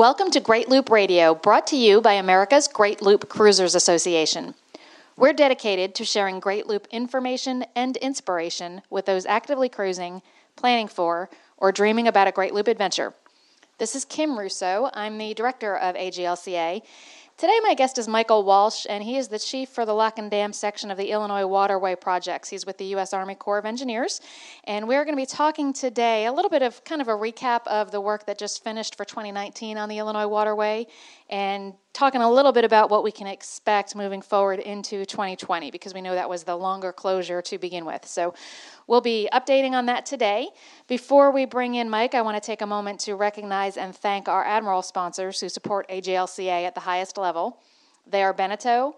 Welcome to Great Loop Radio, brought to you by America's Great Loop Cruisers Association. We're dedicated to sharing Great Loop information and inspiration with those actively cruising, planning for, or dreaming about a Great Loop adventure. This is Kim Russo. I'm the director of AGLCA, Today, my guest is Michael Walsh, and he is the chief for the Lock and Dam section of the Illinois Waterway Projects. He's with the U.S. Army Corps of Engineers, and we're going to be talking today a little bit of kind of a recap of the work that just finished for 2019 on the Illinois Waterway and talking a little bit about what we can expect moving forward into 2020 because we know that was the longer closure to begin with. So we'll be updating on that today. Before we bring in Mike, I want to take a moment to recognize and thank our Admiral sponsors who support AGLCA at the highest level. They are Beneteau,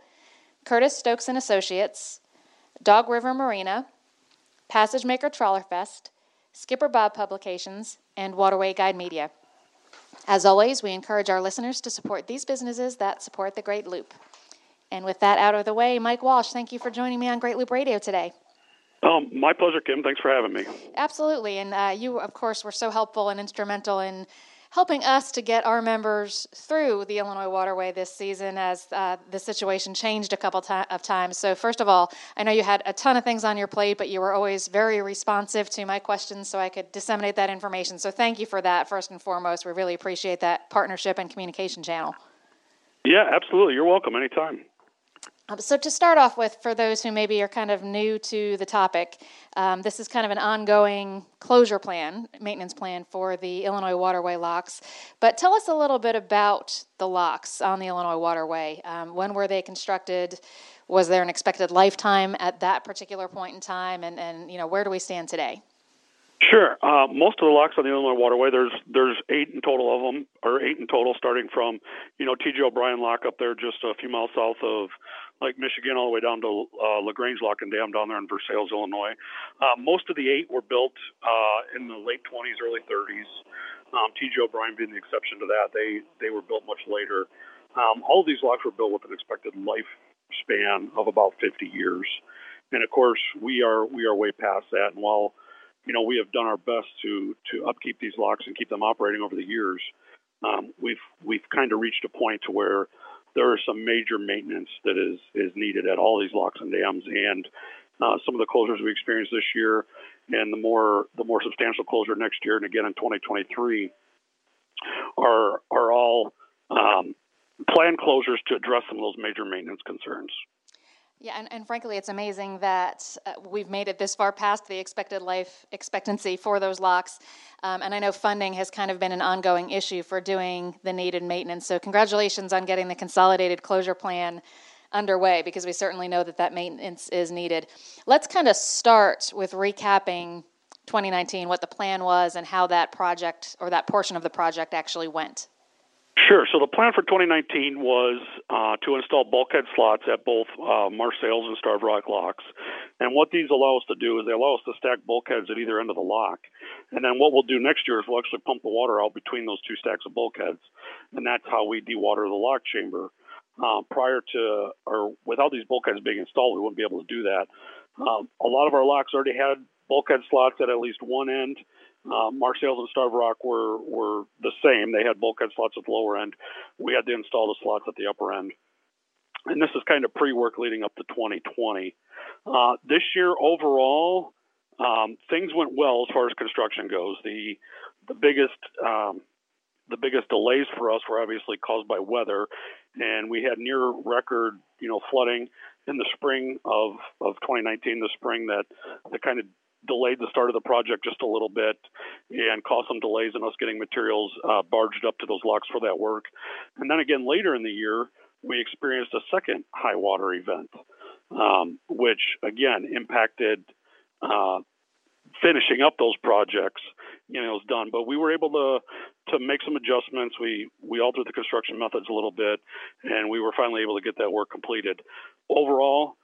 Curtis Stokes and Associates, Dog River Marina, Passage Maker Trawlerfest, Skipper Bob Publications, and Waterway Guide Media. As always, we encourage our listeners to support these businesses that support the Great Loop. And with that out of the way, Mike Walsh, thank you for joining me on Great Loop Radio today. Um, my pleasure, Kim. Thanks for having me. Absolutely. And uh, you, of course, were so helpful and instrumental in helping us to get our members through the Illinois waterway this season as uh, the situation changed a couple of times. So, first of all, I know you had a ton of things on your plate, but you were always very responsive to my questions so I could disseminate that information. So, thank you for that, first and foremost. We really appreciate that partnership and communication channel. Yeah, absolutely. You're welcome anytime. Um, so, to start off with, for those who maybe are kind of new to the topic, um, this is kind of an ongoing closure plan, maintenance plan for the Illinois Waterway locks. But tell us a little bit about the locks on the Illinois Waterway. Um, when were they constructed? Was there an expected lifetime at that particular point in time? And, and you know, where do we stand today? Sure. Uh, most of the locks on the Illinois Waterway, there's there's eight in total of them, or eight in total, starting from you know T.J. O'Brien Lock up there, just a few miles south of Lake Michigan, all the way down to uh, Lagrange Lock and Dam down there in Versailles, Illinois. Uh, most of the eight were built uh, in the late 20s, early 30s. Um, T.J. O'Brien being the exception to that, they they were built much later. Um, all of these locks were built with an expected lifespan of about 50 years, and of course we are we are way past that. And while you know, we have done our best to to upkeep these locks and keep them operating over the years. Um, we've we've kind of reached a point to where there is some major maintenance that is is needed at all these locks and dams, and uh, some of the closures we experienced this year, and the more the more substantial closure next year, and again in 2023, are are all um, planned closures to address some of those major maintenance concerns. Yeah, and, and frankly, it's amazing that uh, we've made it this far past the expected life expectancy for those locks. Um, and I know funding has kind of been an ongoing issue for doing the needed maintenance. So, congratulations on getting the consolidated closure plan underway because we certainly know that that maintenance is needed. Let's kind of start with recapping 2019, what the plan was, and how that project or that portion of the project actually went. Sure. So the plan for 2019 was uh, to install bulkhead slots at both uh, Marseilles and Starved Rock locks. And what these allow us to do is they allow us to stack bulkheads at either end of the lock. And then what we'll do next year is we'll actually pump the water out between those two stacks of bulkheads. And that's how we dewater the lock chamber. Uh, prior to or without these bulkheads being installed, we wouldn't be able to do that. Um, a lot of our locks already had bulkhead slots at at least one end uh, Marseilles and Starved Rock were were the same. They had bulkhead slots at the lower end. We had to install the slots at the upper end. And this is kind of pre-work leading up to 2020. Uh, this year overall, um, things went well as far as construction goes. The the biggest um, the biggest delays for us were obviously caused by weather, and we had near record you know flooding in the spring of, of 2019, the spring that that kind of delayed the start of the project just a little bit and caused some delays in us getting materials uh, barged up to those locks for that work. And then again, later in the year, we experienced a second high water event, um, which again impacted uh, finishing up those projects. You know, it was done, but we were able to to make some adjustments. We we altered the construction methods a little bit, and we were finally able to get that work completed. Overall,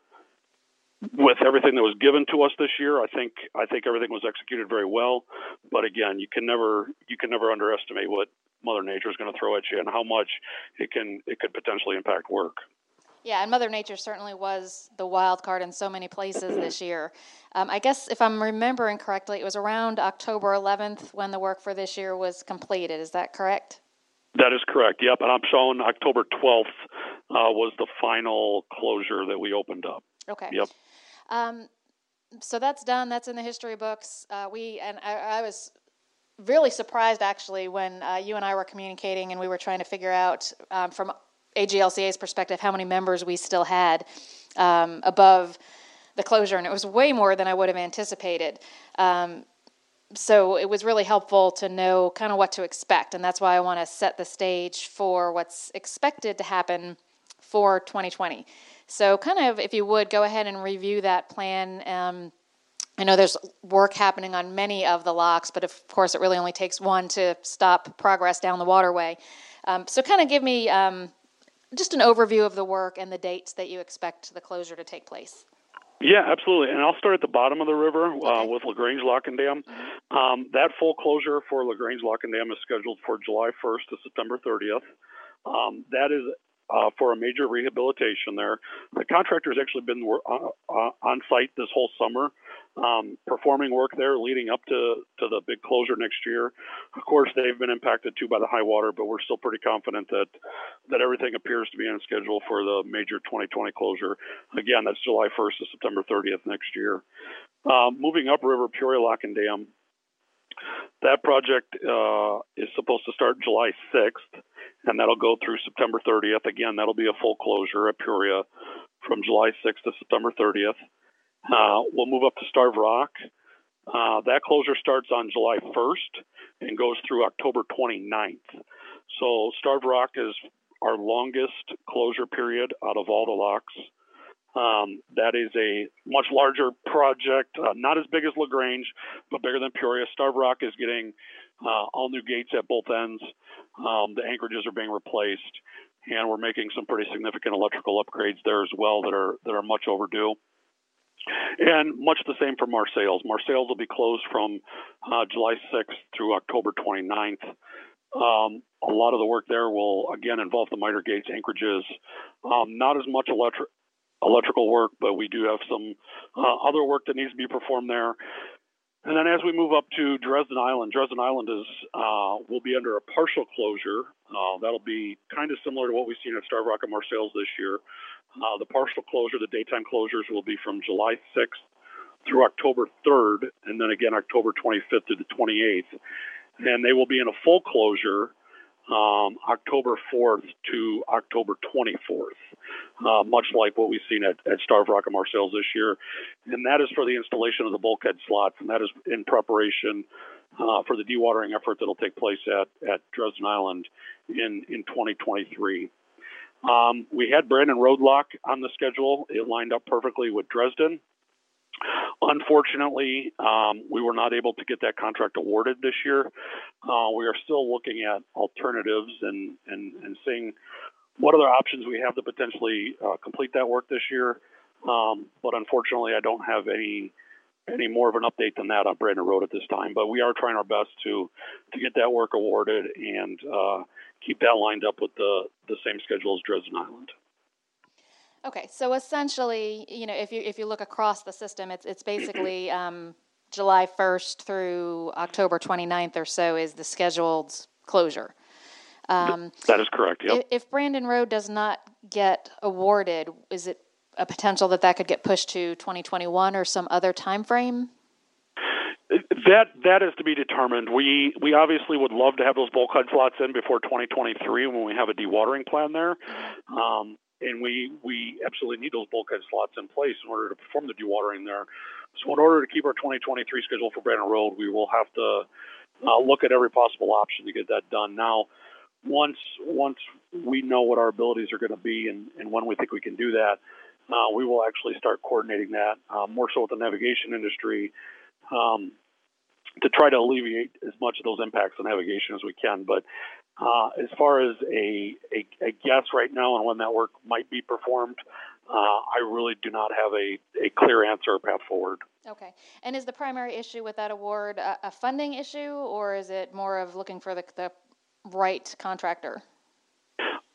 with everything that was given to us this year, I think I think everything was executed very well. But again, you can never you can never underestimate what Mother Nature is going to throw at you and how much it can it could potentially impact work. Yeah, and Mother Nature certainly was the wild card in so many places this year. Um, I guess if I'm remembering correctly, it was around October 11th when the work for this year was completed. Is that correct? That is correct. Yep, and I'm showing October 12th uh, was the final closure that we opened up. Okay. Yep. Um, so that's done. That's in the history books. Uh, we and I, I, was really surprised actually when uh, you and I were communicating and we were trying to figure out um, from AGLCA's perspective how many members we still had um, above the closure, and it was way more than I would have anticipated. Um, so it was really helpful to know kind of what to expect, and that's why I want to set the stage for what's expected to happen for 2020. So, kind of, if you would, go ahead and review that plan. Um, I know there's work happening on many of the locks, but of course, it really only takes one to stop progress down the waterway. Um, so, kind of give me um, just an overview of the work and the dates that you expect the closure to take place. Yeah, absolutely. And I'll start at the bottom of the river uh, okay. with LaGrange Lock and Dam. Mm-hmm. Um, that full closure for LaGrange Lock and Dam is scheduled for July 1st to September 30th. Um, that is uh, for a major rehabilitation there. The contractor has actually been uh, uh, on site this whole summer, um, performing work there leading up to, to the big closure next year. Of course, they've been impacted too by the high water, but we're still pretty confident that, that everything appears to be on schedule for the major 2020 closure. Again, that's July 1st to September 30th next year. Uh, moving upriver, Peoria Lock and Dam. That project uh, is supposed to start July 6th and that'll go through September 30th. Again, that'll be a full closure at Peoria from July 6th to September 30th. Uh, we'll move up to Starved Rock. Uh, that closure starts on July 1st and goes through October 29th. So Starved Rock is our longest closure period out of all the locks. Um, that is a much larger project, uh, not as big as LaGrange, but bigger than Peoria. Starved Rock is getting uh, all new gates at both ends. Um, the anchorages are being replaced, and we're making some pretty significant electrical upgrades there as well that are that are much overdue. And much the same for Marseilles. Marseilles will be closed from uh, July 6th through October 29th. Um, a lot of the work there will again involve the miter gates, anchorages, um, not as much electric electrical work, but we do have some uh, other work that needs to be performed there. And then as we move up to Dresden Island, Dresden Island is uh, will be under a partial closure. Uh, that'll be kind of similar to what we've seen at Star Rock and Marseilles this year. Uh, the partial closure, the daytime closures, will be from July 6th through October 3rd, and then again October 25th to the 28th. And they will be in a full closure um, October 4th to October 24th, uh, much like what we've seen at, at Starved Rock and Marseilles this year. And that is for the installation of the bulkhead slots, and that is in preparation uh, for the dewatering effort that will take place at, at Dresden Island in, in 2023. Um, we had Brandon Road Lock on the schedule. It lined up perfectly with Dresden. Unfortunately, um, we were not able to get that contract awarded this year. Uh, we are still looking at alternatives and, and, and seeing what other options we have to potentially uh, complete that work this year. Um, but unfortunately, I don't have any any more of an update than that on Brandon Road at this time. But we are trying our best to to get that work awarded and uh, keep that lined up with the the same schedule as Dresden Island. Okay, so essentially, you know, if you if you look across the system, it's it's basically um, July 1st through October 29th or so is the scheduled closure. Um, that is correct. Yep. If, Brandon Road does not get awarded, is it a potential that that could get pushed to 2021 or some other time frame? That that is to be determined. We we obviously would love to have those bulkhead slots in before 2023 when we have a dewatering plan there. Mm-hmm. Um, and we we absolutely need those bulkhead slots in place in order to perform the dewatering there. So in order to keep our 2023 schedule for Brandon Road, we will have to uh, look at every possible option to get that done. Now, once once we know what our abilities are going to be and, and when we think we can do that, uh, we will actually start coordinating that uh, more so with the navigation industry um, to try to alleviate as much of those impacts on navigation as we can. But uh, as far as a, a, a, guess right now on when that work might be performed, uh, I really do not have a, a clear answer or path forward. Okay. And is the primary issue with that award a, a funding issue, or is it more of looking for the, the right contractor?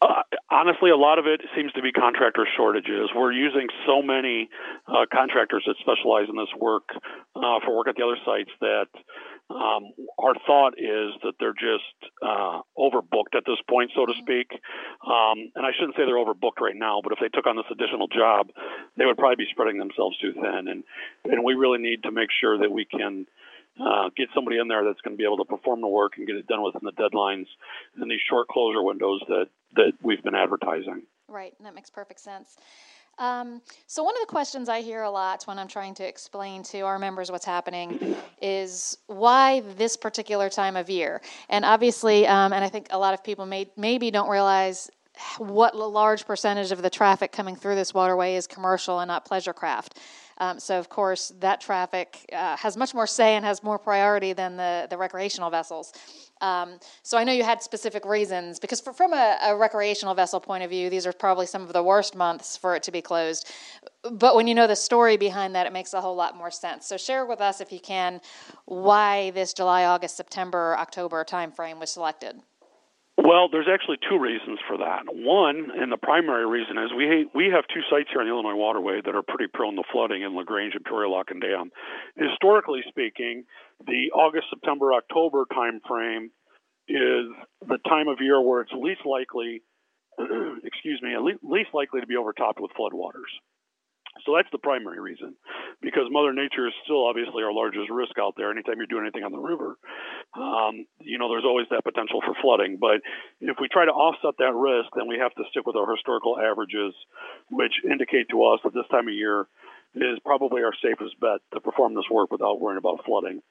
Uh, honestly, a lot of it seems to be contractor shortages. We're using so many uh, contractors that specialize in this work uh, for work at the other sites that Um, our thought is that they're just uh, overbooked at this point, so to speak. Um, and I shouldn't say they're overbooked right now, but if they took on this additional job, they would probably be spreading themselves too thin. And and we really need to make sure that we can uh, get somebody in there that's going to be able to perform the work and get it done within the deadlines and these short closure windows that that we've been advertising. Right, and that makes perfect sense. Um, so one of the questions I hear a lot when I'm trying to explain to our members what's happening is why this particular time of year. And obviously, um, and I think a lot of people may, maybe don't realize what a large percentage of the traffic coming through this waterway is commercial and not pleasure craft. Um, so, of course, that traffic uh, has much more say and has more priority than the, the recreational vessels. Um, so, I know you had specific reasons because, for, from a, a, recreational vessel point of view, these are probably some of the worst months for it to be closed. But when you know the story behind that, it makes a whole lot more sense. So, share with us, if you can, why this July, August, September, October timeframe was selected. Well, there's actually two reasons for that. One, and the primary reason is we we have two sites here on the Illinois Waterway that are pretty prone to flooding in Lagrange and Peoria Lock and Dam. Historically speaking, the August, September, October timeframe is the time of year where it's least likely, excuse me, least likely to be overtopped with floodwaters. So that's the primary reason, because Mother Nature is still obviously our largest risk out there. Anytime you're doing anything on the river, um, you know, there's always that potential for flooding. But if we try to offset that risk, then we have to stick with our historical averages, which indicate to us that this time of year is probably our safest bet to perform this work without worrying about flooding.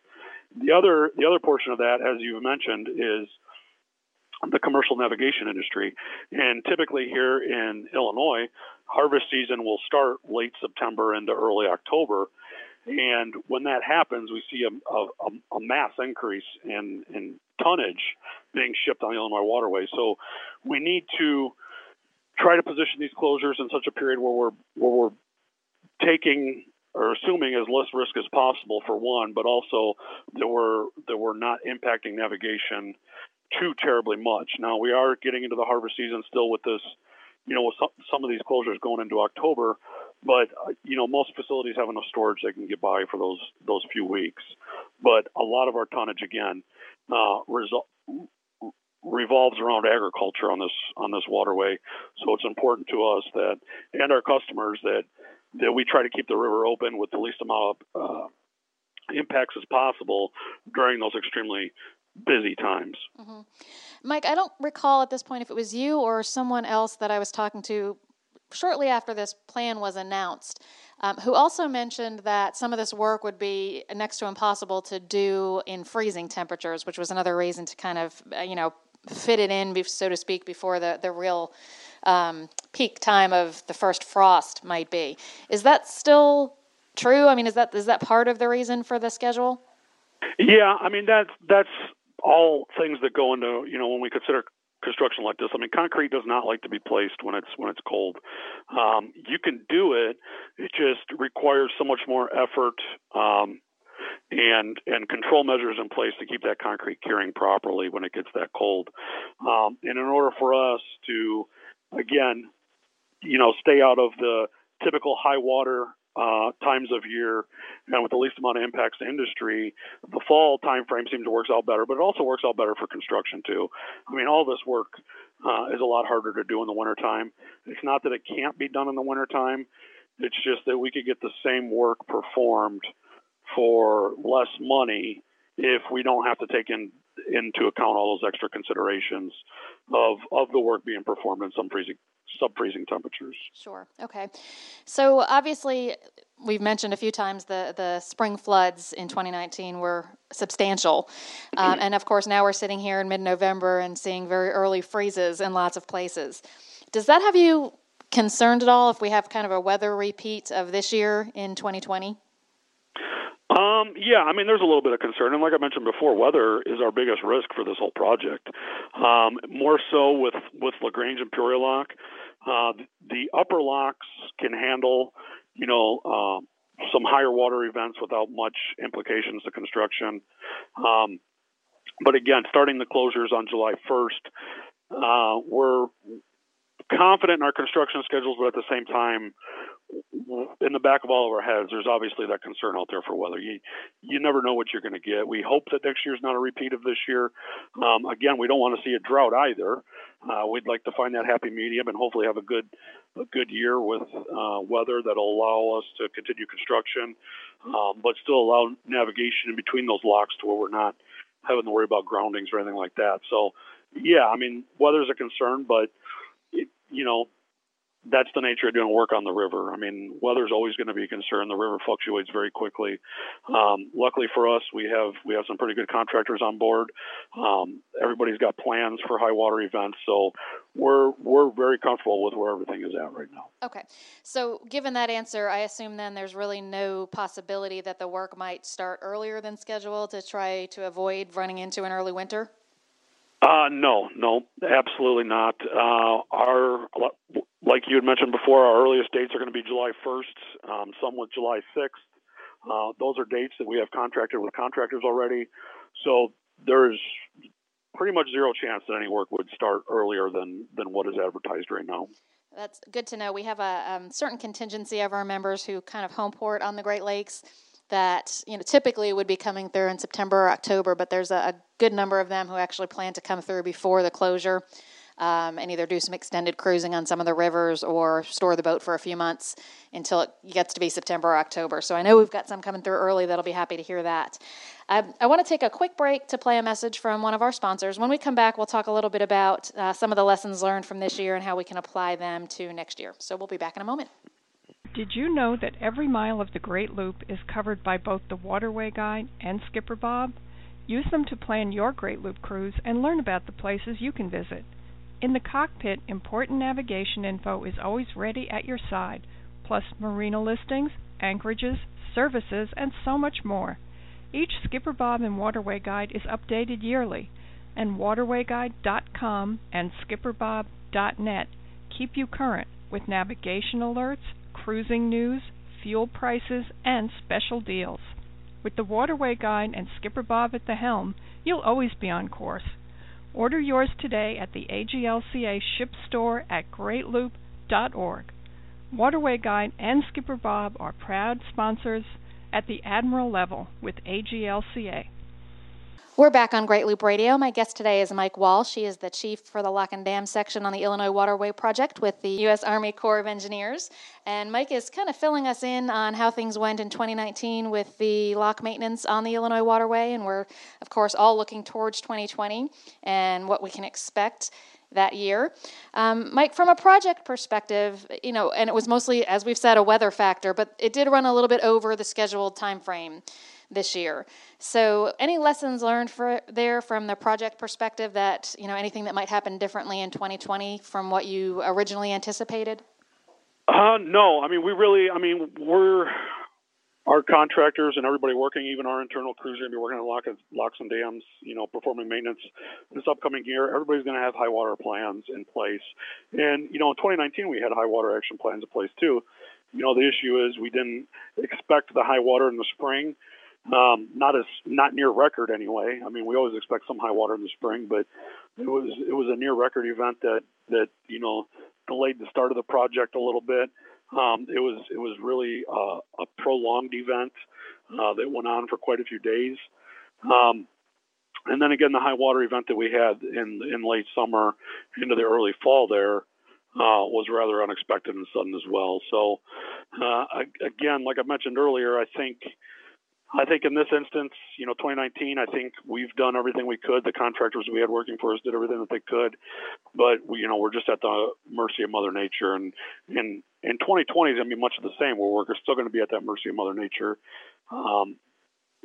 The other, the other portion of that, as you've mentioned, is the commercial navigation industry. And typically here in Illinois, harvest season will start late September into early October. And when that happens, we see a, a, a mass increase in, in tonnage being shipped on the Illinois waterway. So we need to try to position these closures in such a period where we're where we're taking or assuming as less risk as possible for one, but also that we're that we're not impacting navigation too terribly much. Now we are getting into the harvest season still with this, you know, with some of these closures going into October, but you know most facilities have enough storage they can get by for those those few weeks. But a lot of our tonnage again uh, result revolves around agriculture on this on this waterway. So it's important to us that and our customers that that we try to keep the river open with the least amount of uh, impacts as possible during those extremely busy times. Mm-hmm. Mike, I don't recall at this point if it was you or someone else that I was talking to shortly after this plan was announced, um, who also mentioned that some of this work would be next to impossible to do in freezing temperatures, which was another reason to kind of, uh, you know, fit it in, so to speak, before the, the real um, peak time of the first frost might be. Is that still true? I mean, is that is that part of the reason for the schedule? Yeah, I mean that's that's all things that go into you know when we consider construction like this. I mean, concrete does not like to be placed when it's when it's cold. Um, you can do it; it just requires so much more effort um, and and control measures in place to keep that concrete curing properly when it gets that cold. Um, and in order for us to, again, you know, stay out of the typical high water uh, times of year and with the least amount of impacts to industry, the fall time frame seems to work out better, but it also works out better for construction too. I mean, all this work uh, is a lot harder to do in the wintertime. It's not that it can't be done in the wintertime, it's just that we could get the same work performed for less money if we don't have to take in into account all those extra considerations of of the work being performed in some freezing sub freezing temperatures. Sure. Okay. So obviously, we've mentioned a few times the the spring floods in 2019 were substantial, um, and of course now we're sitting here in mid November and seeing very early freezes in lots of places. Does that have you concerned at all if we have kind of a weather repeat of this year in 2020? Um, yeah, I mean, there's a little bit of concern, and like I mentioned before, weather is our biggest risk for this whole project. Um, more so with with Lagrange and Peoria Lock, uh, the upper locks can handle, you know, uh, some higher water events without much implications to construction. Um, but again, starting the closures on July 1st, uh, we're confident in our construction schedules, but at the same time, in the back of all of our heads, there's obviously that concern out there for weather. You you never know what you're going to get. We hope that next year's not a repeat of this year. Um, again, we don't want to see a drought either. Uh, we'd like to find that happy medium and hopefully have a good a good year with uh, weather that'll allow us to continue construction, um, but still allow navigation in between those locks to where we're not having to worry about groundings or anything like that. So, yeah, I mean, weather's a concern, but it, you know, that's the nature of doing work on the river. I mean, weather's always going to be a concern. The river fluctuates very quickly. Um, luckily for us, we have we have some pretty good contractors on board. Um, everybody's got plans for high water events, so we're we're very comfortable with where everything is at right now. Okay, so given that answer, I assume then there's really no possibility that the work might start earlier than scheduled to try to avoid running into an early winter. Uh, no, no, absolutely not. Uh, our like you had mentioned before, our earliest dates are going to be July 1st, um, some with July 6th. Uh, those are dates that we have contracted with contractors already. So there's pretty much zero chance that any work would start earlier than, than what is advertised right now. That's good to know. We have a um, certain contingency of our members who kind of home port on the Great Lakes that you know typically would be coming through in September or October, but there's a, a good number of them who actually plan to come through before the closure um, and either do some extended cruising on some of the rivers or store the boat for a few months until it gets to be September or October. So I know we've got some coming through early that'll be happy to hear that. I, I want to take a quick break to play a message from one of our sponsors. When we come back, we'll talk a little bit about uh, some of the lessons learned from this year and how we can apply them to next year. So we'll be back in a moment. Did you know that every mile of the Great Loop is covered by both the Waterway Guide and Skipper Bob? Use them to plan your Great Loop cruise and learn about the places you can visit. In the cockpit, important navigation info is always ready at your side, plus marina listings, anchorages, services, and so much more. Each Skipper Bob and Waterway Guide is updated yearly, and waterwayguide.com and skipperbob.net keep you current with navigation alerts, cruising news, fuel prices, and special deals. With the Waterway Guide and Skipper Bob at the helm, you'll always be on course. Order yours today at the AGLCA ship store at greatloop.org. Waterway Guide and Skipper Bob are proud sponsors at the Admiral level with AGLCA. We're back on Great Loop Radio. My guest today is Mike Walsh. He is the chief for the Lock and Dam section on the Illinois Waterway Project with the U.S. Army Corps of Engineers. And Mike is kind of filling us in on how things went in 2019 with the lock maintenance on the Illinois Waterway. And we're, of course, all looking towards 2020 and what we can expect that year. Um, Mike, from a project perspective, you know, and it was mostly, as we've said, a weather factor, but it did run a little bit over the scheduled time frame this year. So, any lessons learned for there from the project perspective that you know anything that might happen differently in 2020 from what you originally anticipated? Uh, no, I mean we really, I mean we're our contractors and everybody working, even our internal crews, are going to be working on lock, locks and dams, you know, performing maintenance this upcoming year. Everybody's going to have high water plans in place. And, you know, in 2019, we had high water action plans in place too. You know, the issue is we didn't expect the high water in the spring. Um, not as not near record anyway. I mean, we always expect some high water in the spring, but it was it was a near record event that that you know delayed the start of the project a little bit. Um, it was it was really uh, a prolonged event uh, that went on for quite a few days. Um, and then again, the high water event that we had in in late summer into the early fall there uh, was rather unexpected and sudden as well. So uh, again, like I mentioned earlier, I think I think in this instance, you know, 2019, I think we've done everything we could. The contractors we had working for us did everything that they could, but we, you know, we're just at the mercy of Mother Nature. And in 2020 is going to be much of the same. We're still going to be at that mercy of Mother Nature, um,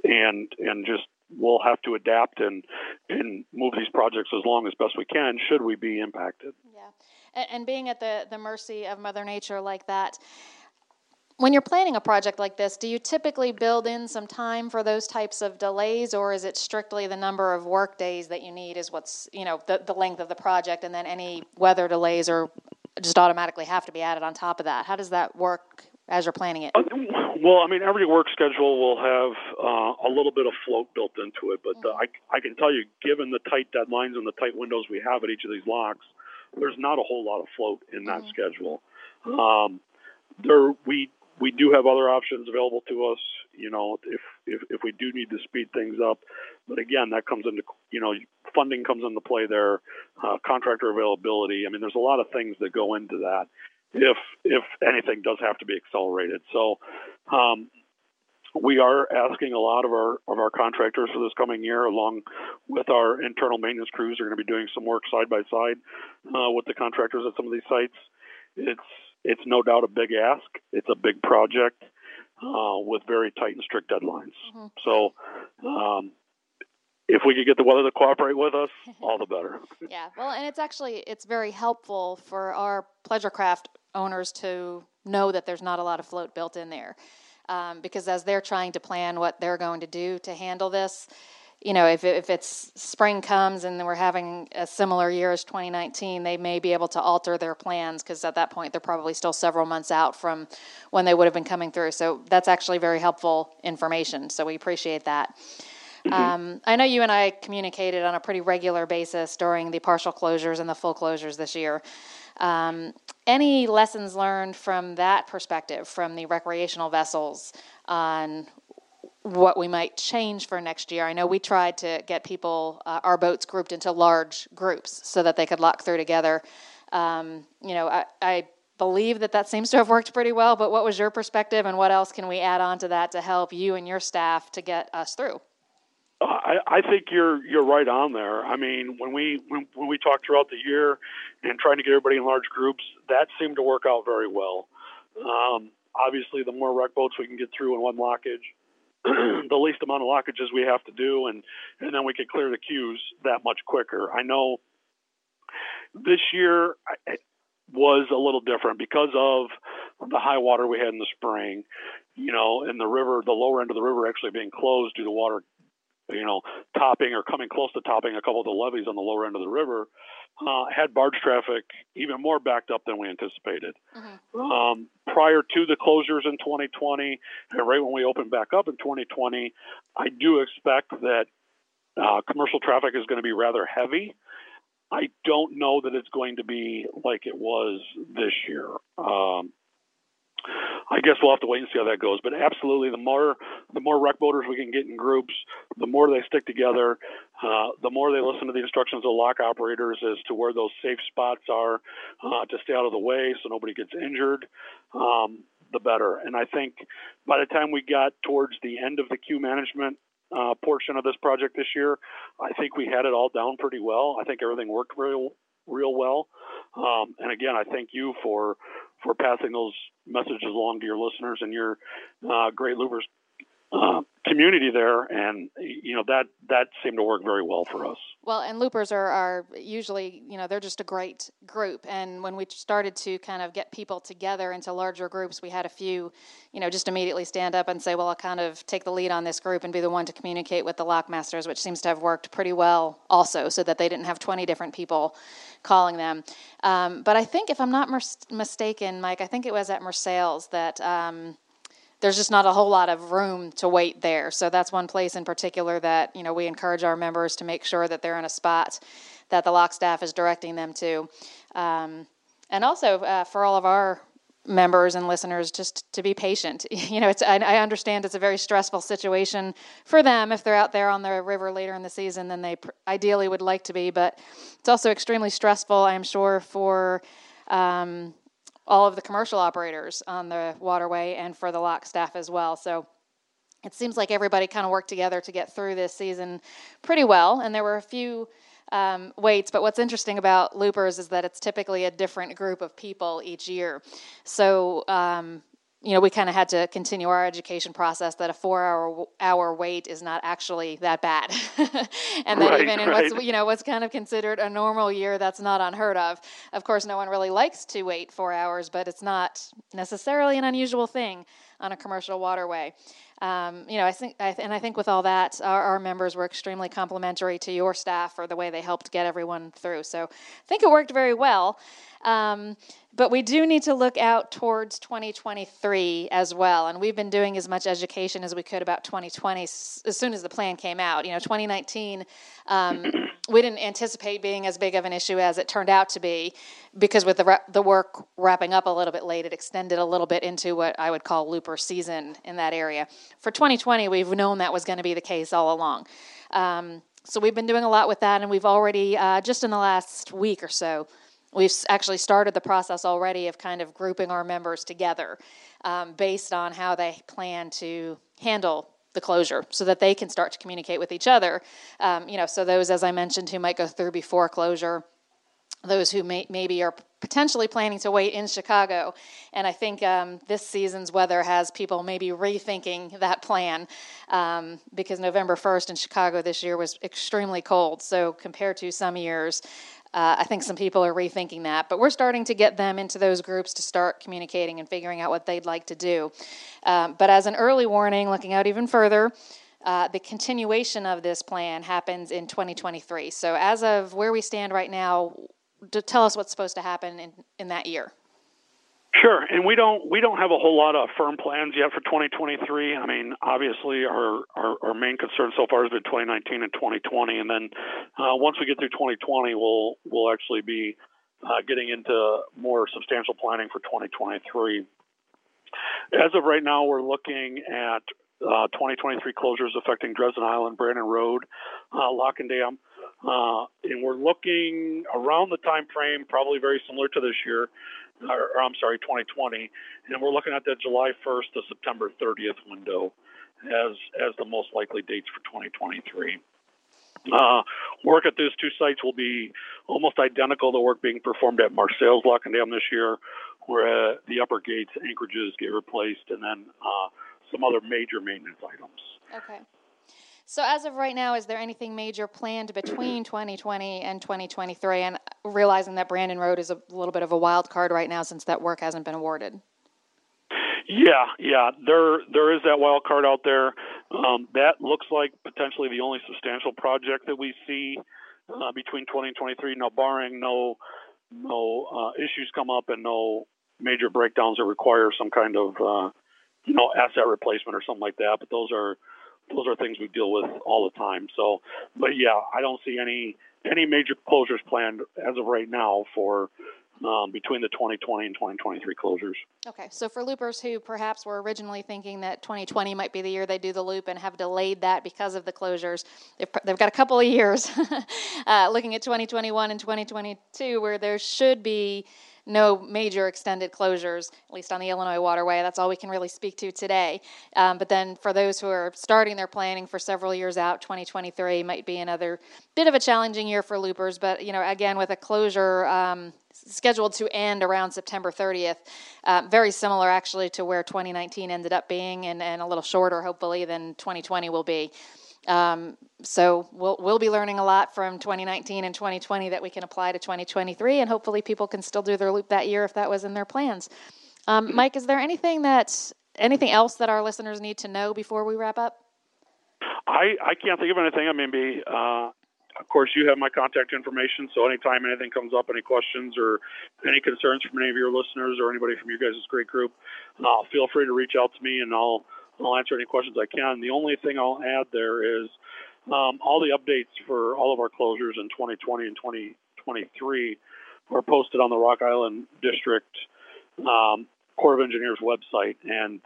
and and just we'll have to adapt and and move these projects as long as best we can. Should we be impacted? Yeah, and, and being at the the mercy of Mother Nature like that when you're planning a project like this, do you typically build in some time for those types of delays, or is it strictly the number of work days that you need is what's, you know, the, the length of the project, and then any weather delays or just automatically have to be added on top of that? How does that work as you're planning it? Uh, well, I mean, every work schedule will have uh, a little bit of float built into it, but uh, I, I can tell you, given the tight deadlines and the tight windows we have at each of these locks, there's not a whole lot of float in that mm-hmm. schedule. Um, there we we do have other options available to us. You know, if if if we do need to speed things up, but again, that comes into you know funding comes into play there, uh, contractor availability. I mean, there's a lot of things that go into that. If if anything does have to be accelerated, so um, we are asking a lot of our of our contractors for this coming year, along with our internal maintenance crews, are going to be doing some work side by side uh, with the contractors at some of these sites. It's it's no doubt a big ask. It's a big project uh, with very tight and strict deadlines. Mm-hmm. So, um, if we could get the weather to cooperate with us, all the better. yeah, well, and it's actually it's very helpful for our pleasure craft owners to know that there's not a lot of float built in there, um, because as they're trying to plan what they're going to do to handle this, you know, if, if it's spring comes and we're having a similar year as 2019, they may be able to alter their plans because at that point they're probably still several months out from when they would have been coming through. So that's actually very helpful information. So we appreciate that. Mm-hmm. Um, I know you and I communicated on a pretty regular basis during the partial closures and the full closures this year. Um, any lessons learned from that perspective, from the recreational vessels, on what we might change for next year. I know we tried to get people, uh, our boats grouped into large groups so that they could lock through together. Um, you know, I, I, believe that that seems to have worked pretty well, but what was your perspective and what else can we add on to that to help you and your staff to get us through? I, I think you're you're right on there. I mean, when we when, when we talked throughout the year and trying to get everybody in large groups, that seemed to work out very well. Um, obviously, the more rec boats we can get through in one lockage, the least amount of lockages we have to do, and and then we could clear the queues that much quicker. I know this year was a little different because of the high water we had in the spring. You know, and the river, the lower end of the river actually being closed due to water, you know, topping or coming close to topping a couple of the levees on the lower end of the river uh, had barge traffic even more backed up than we anticipated. Mm-hmm. Um, prior to the closures in 2020, and right when we opened back up in 2020, I do expect that uh, commercial traffic is going to be rather heavy. I don't know that it's going to be like it was this year. Um, I guess we'll have to wait and see how that goes. But absolutely, the more the more rec boaters we can get in groups, the more they stick together, uh, the more they listen to the instructions of lock operators as to where those safe spots are uh, to stay out of the way so nobody gets injured. Um, the better. And I think by the time we got towards the end of the queue management uh, portion of this project this year, I think we had it all down pretty well. I think everything worked real, real well. Um, and again, I thank you for for passing those messages along to your listeners and your uh, great loopers uh, community there, and you know that that seemed to work very well for us. Well, and loopers are, are usually you know they're just a great group, and when we started to kind of get people together into larger groups, we had a few, you know, just immediately stand up and say, well, I'll kind of take the lead on this group and be the one to communicate with the lockmasters, which seems to have worked pretty well also, so that they didn't have 20 different people calling them. Um, but I think, if I'm not mis- mistaken, Mike, I think it was at Marseilles that. Um, there's just not a whole lot of room to wait there. So that's one place in particular that you know we encourage our members to make sure that they're in a spot that the lock staff is directing them to, um, and also uh, for all of our members and listeners just to be patient you know it's I, I, understand it's a very stressful situation for them if they're out there on the river later in the season than they pr- ideally would like to be but it's also extremely stressful i'm sure for um, all of the commercial operators on the waterway and for the lock staff as well. So it seems like everybody kind of worked together to get through this season pretty well. And there were a few um, waits, but what's interesting about loopers is that it's typically a different group of people each year. So um, you know, we kind of had to continue our education process that a four-hour hour wait is not actually that bad, and that right, even in right. what's you know what's kind of considered a normal year, that's not unheard of. Of course, no one really likes to wait four hours, but it's not necessarily an unusual thing on a commercial waterway. um, you know, I think, I, and I think with all that, our, our, members were extremely complimentary to your staff for the way they helped get everyone through. So I think it worked very well. Um, but we do need to look out towards 2023 as well. And we've been doing as much education as we could about 2020 as soon as the plan came out. You know, 2019, um, we didn't anticipate being as big of an issue as it turned out to be because with the, the work wrapping up a little bit late, it extended a little bit into what I would call looper season in that area. For 2020, we've known that was going to be the case all along. Um, so we've been doing a lot with that, and we've already, uh, just in the last week or so, we've actually started the process already of kind of grouping our members together um, based on how they plan to handle the closure so that they can start to communicate with each other. Um, you know, so those, as I mentioned, who might go through before closure, those who may, maybe are potentially planning to wait in Chicago. And I think um, this season's weather has people maybe rethinking that plan um, because November 1st in Chicago this year was extremely cold. So compared to some years, uh, I think some people are rethinking that, but we're starting to get them into those groups to start communicating and figuring out what they'd like to do. Um, but as an early warning, looking out even further, uh, the continuation of this plan happens in 2023. So, as of where we stand right now, to tell us what's supposed to happen in, in that year. Sure, and we don't we don't have a whole lot of firm plans yet for 2023. I mean, obviously our our, our main concern so far has been 2019 and 2020, and then uh, once we get through 2020, we'll we'll actually be uh, getting into more substantial planning for 2023. As of right now, we're looking at uh, 2023 closures affecting Dresden Island, Brandon Road, uh, Lock and Dam, uh, and we're looking around the time frame, probably very similar to this year or, or I'm sorry, 2020, and we're looking at that July 1st to September 30th window as as the most likely dates for 2023. Uh, work at those two sites will be almost identical to work being performed at Marseilles Lock and Dam this year, where uh, the upper gates anchorages get replaced, and then uh, some other major maintenance items. Okay. So, as of right now, is there anything major planned between 2020 and 2023? And realizing that Brandon Road is a little bit of a wild card right now since that work hasn't been awarded. Yeah, yeah, there there is that wild card out there. Um, that looks like potentially the only substantial project that we see uh, between 20 and 23. Now, barring no no uh, issues come up and no major breakdowns that require some kind of uh, you know asset replacement or something like that. But those are we deal with all the time. So, but yeah, I don't see any any major closures planned as of right now for um, between the 2020 and 2023 closures. Okay, so for loopers who perhaps were originally thinking that 2020 might be the year they do the loop and have delayed that because of the closures, they've, they've got a couple of years uh, looking at 2021 and 2022 where there should be no major extended closures, at least on the Illinois waterway. That's all we can really speak to today. Um, but then for those who are starting their planning for several years out, 2023 might be another bit of a challenging year for loopers. But, you know, again, with a closure um, scheduled to end around September 30th, uh, very similar actually to where 2019 ended up being and, and a little shorter, hopefully, than 2020 will be. Um, so we'll we'll be learning a lot from 2019 and 2020 that we can apply to 2023, and hopefully people can still do their loop that year if that was in their plans. Um, Mike, is there anything that anything else that our listeners need to know before we wrap up? I I can't think of anything. I mean, be uh, of course you have my contact information, so anytime anything comes up, any questions or any concerns from any of your listeners or anybody from your guys' great group, uh, feel free to reach out to me, and I'll I'll answer any questions I can. The only thing I'll add there is um, all the updates for all of our closures in 2020 and 2023 are posted on the Rock Island District um, Corps of Engineers website. And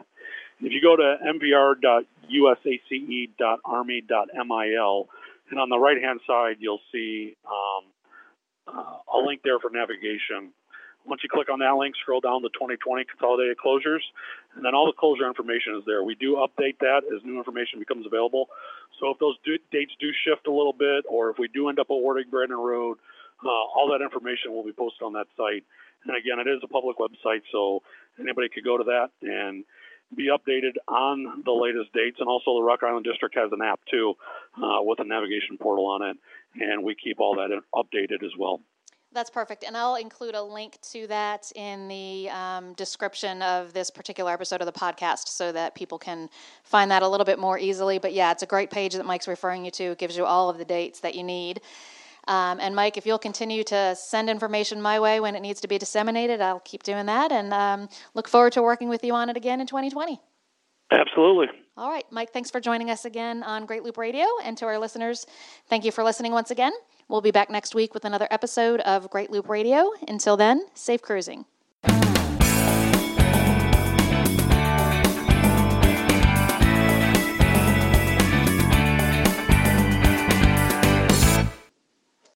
if you go to mvr.usace.army.mil, and on the right hand side, you'll see um, uh, a link there for navigation once you click on that link, scroll down to 2020 consolidated closures, and then all the closure information is there. We do update that as new information becomes available. So if those do, dates do shift a little bit, or if we do end up awarding Brandon Road, uh, all that information will be posted on that site. And again, it is a public website, so anybody could go to that and be updated on the latest dates. And also, the Rock Island District has an app too, uh, with a navigation portal on it, and we keep all that updated as well. That's perfect. And I'll include a link to that in the um, description of this particular episode of the podcast so that people can find that a little bit more easily. But yeah, it's a great page that Mike's referring you to. It gives you all of the dates that you need. Um, and Mike, if you'll continue to send information my way when it needs to be disseminated, I'll keep doing that and um, look forward to working with you on it again in 2020. Absolutely. All right, Mike, thanks for joining us again on Great Loop Radio. And to our listeners, thank you for listening once again. We'll be back next week with another episode of Great Loop Radio. Until then, safe cruising.